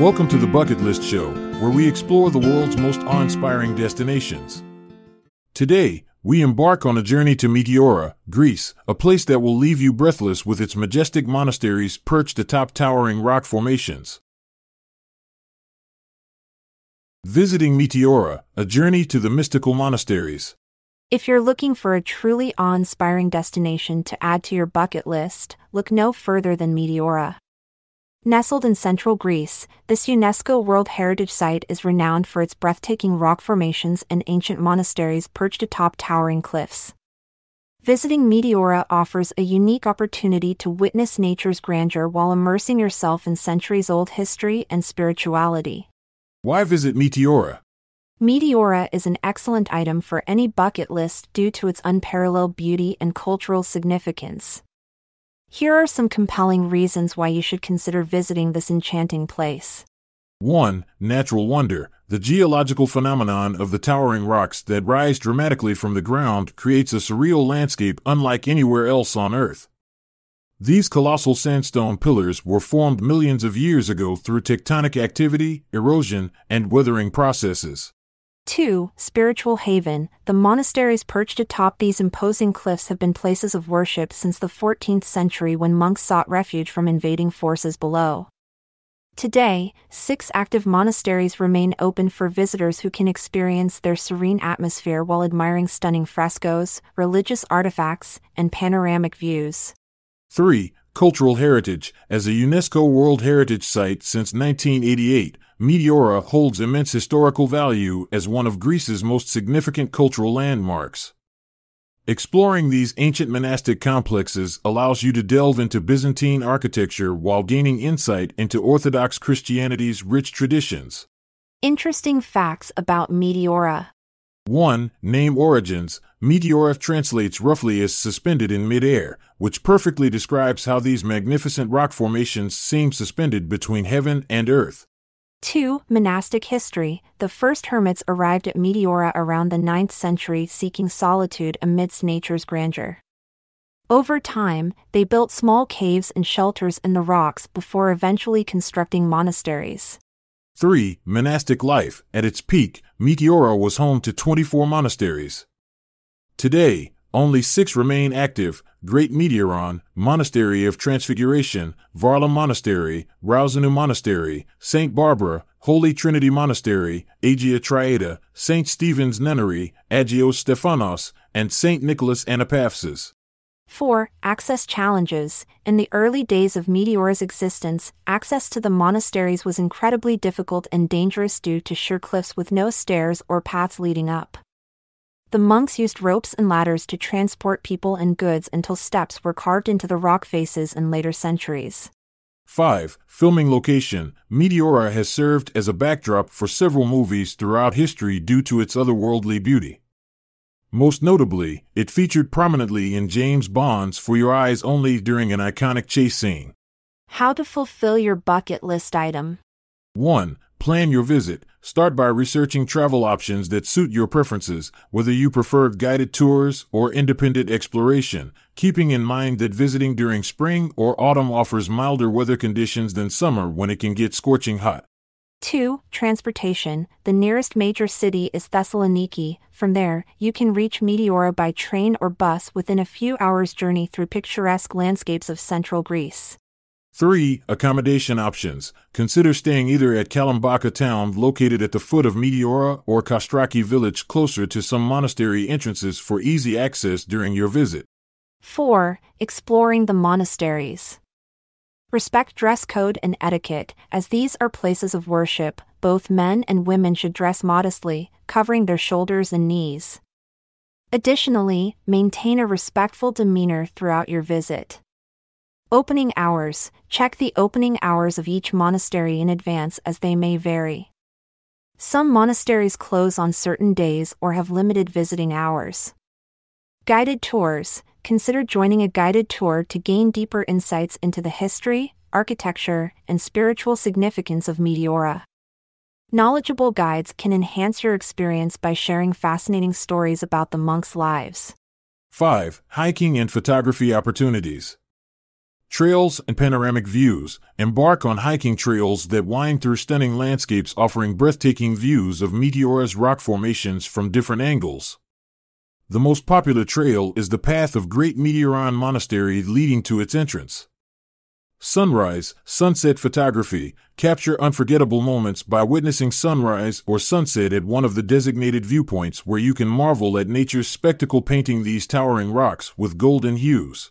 Welcome to the Bucket List Show, where we explore the world's most awe inspiring destinations. Today, we embark on a journey to Meteora, Greece, a place that will leave you breathless with its majestic monasteries perched atop towering rock formations. Visiting Meteora, a journey to the mystical monasteries. If you're looking for a truly awe inspiring destination to add to your bucket list, look no further than Meteora. Nestled in central Greece, this UNESCO World Heritage Site is renowned for its breathtaking rock formations and ancient monasteries perched atop towering cliffs. Visiting Meteora offers a unique opportunity to witness nature's grandeur while immersing yourself in centuries old history and spirituality. Why visit Meteora? Meteora is an excellent item for any bucket list due to its unparalleled beauty and cultural significance. Here are some compelling reasons why you should consider visiting this enchanting place. 1. Natural wonder. The geological phenomenon of the towering rocks that rise dramatically from the ground creates a surreal landscape unlike anywhere else on Earth. These colossal sandstone pillars were formed millions of years ago through tectonic activity, erosion, and weathering processes. 2. Spiritual haven. The monasteries perched atop these imposing cliffs have been places of worship since the 14th century when monks sought refuge from invading forces below. Today, six active monasteries remain open for visitors who can experience their serene atmosphere while admiring stunning frescoes, religious artifacts, and panoramic views. 3. Cultural heritage. As a UNESCO World Heritage Site since 1988, Meteora holds immense historical value as one of Greece's most significant cultural landmarks. Exploring these ancient monastic complexes allows you to delve into Byzantine architecture while gaining insight into Orthodox Christianity's rich traditions. Interesting facts about Meteora. 1. Name origins. Meteora translates roughly as suspended in midair, which perfectly describes how these magnificent rock formations seem suspended between heaven and earth. 2. Monastic history. The first hermits arrived at Meteora around the 9th century seeking solitude amidst nature's grandeur. Over time, they built small caves and shelters in the rocks before eventually constructing monasteries. 3. Monastic life. At its peak, Meteora was home to 24 monasteries. Today, only six remain active Great Meteoron, Monastery of Transfiguration, Varlaam Monastery, Rousanu Monastery, St. Barbara, Holy Trinity Monastery, Agia Triada, St. Stephen's Nunnery, Agios Stephanos, and St. Nicholas Anapaphsis. 4. Access challenges. In the early days of Meteora's existence, access to the monasteries was incredibly difficult and dangerous due to sheer cliffs with no stairs or paths leading up. The monks used ropes and ladders to transport people and goods until steps were carved into the rock faces in later centuries. 5. Filming location Meteora has served as a backdrop for several movies throughout history due to its otherworldly beauty. Most notably, it featured prominently in James Bond's For Your Eyes Only during an iconic chase scene. How to fulfill your bucket list item. 1. Plan your visit. Start by researching travel options that suit your preferences, whether you prefer guided tours or independent exploration, keeping in mind that visiting during spring or autumn offers milder weather conditions than summer when it can get scorching hot. 2. Transportation. The nearest major city is Thessaloniki. From there, you can reach Meteora by train or bus within a few hours' journey through picturesque landscapes of central Greece. 3. Accommodation options. Consider staying either at Kalambaka town located at the foot of Meteora or Kastraki village closer to some monastery entrances for easy access during your visit. 4. Exploring the monasteries. Respect dress code and etiquette, as these are places of worship. Both men and women should dress modestly, covering their shoulders and knees. Additionally, maintain a respectful demeanor throughout your visit. Opening hours Check the opening hours of each monastery in advance as they may vary. Some monasteries close on certain days or have limited visiting hours. Guided tours Consider joining a guided tour to gain deeper insights into the history, architecture, and spiritual significance of Meteora. Knowledgeable guides can enhance your experience by sharing fascinating stories about the monks' lives. 5. Hiking and photography opportunities. Trails, and panoramic views. Embark on hiking trails that wind through stunning landscapes offering breathtaking views of Meteora's rock formations from different angles. The most popular trail is the path of Great Meteoron Monastery leading to its entrance. Sunrise, sunset photography. Capture unforgettable moments by witnessing sunrise or sunset at one of the designated viewpoints where you can marvel at nature's spectacle painting these towering rocks with golden hues.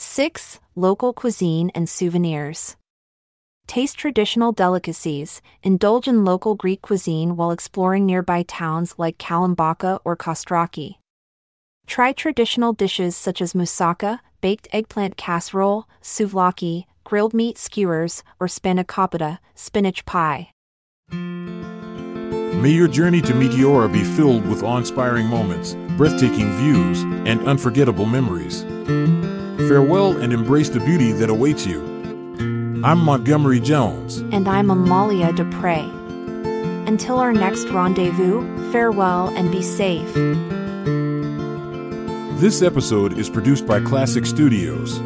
6. Local cuisine and souvenirs. Taste traditional delicacies, indulge in local Greek cuisine while exploring nearby towns like Kalambaka or Kastraki. Try traditional dishes such as moussaka, baked eggplant casserole, souvlaki, grilled meat skewers, or spanakopita, spinach pie. May your journey to Meteora be filled with awe inspiring moments, breathtaking views, and unforgettable memories. Farewell and embrace the beauty that awaits you. I'm Montgomery Jones. And I'm Amalia Dupre. Until our next rendezvous, farewell and be safe. This episode is produced by Klassic Studios.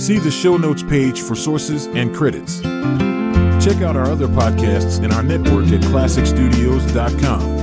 See the show notes page for sources and credits. Check out our other podcasts in our network at klassicstudios.com.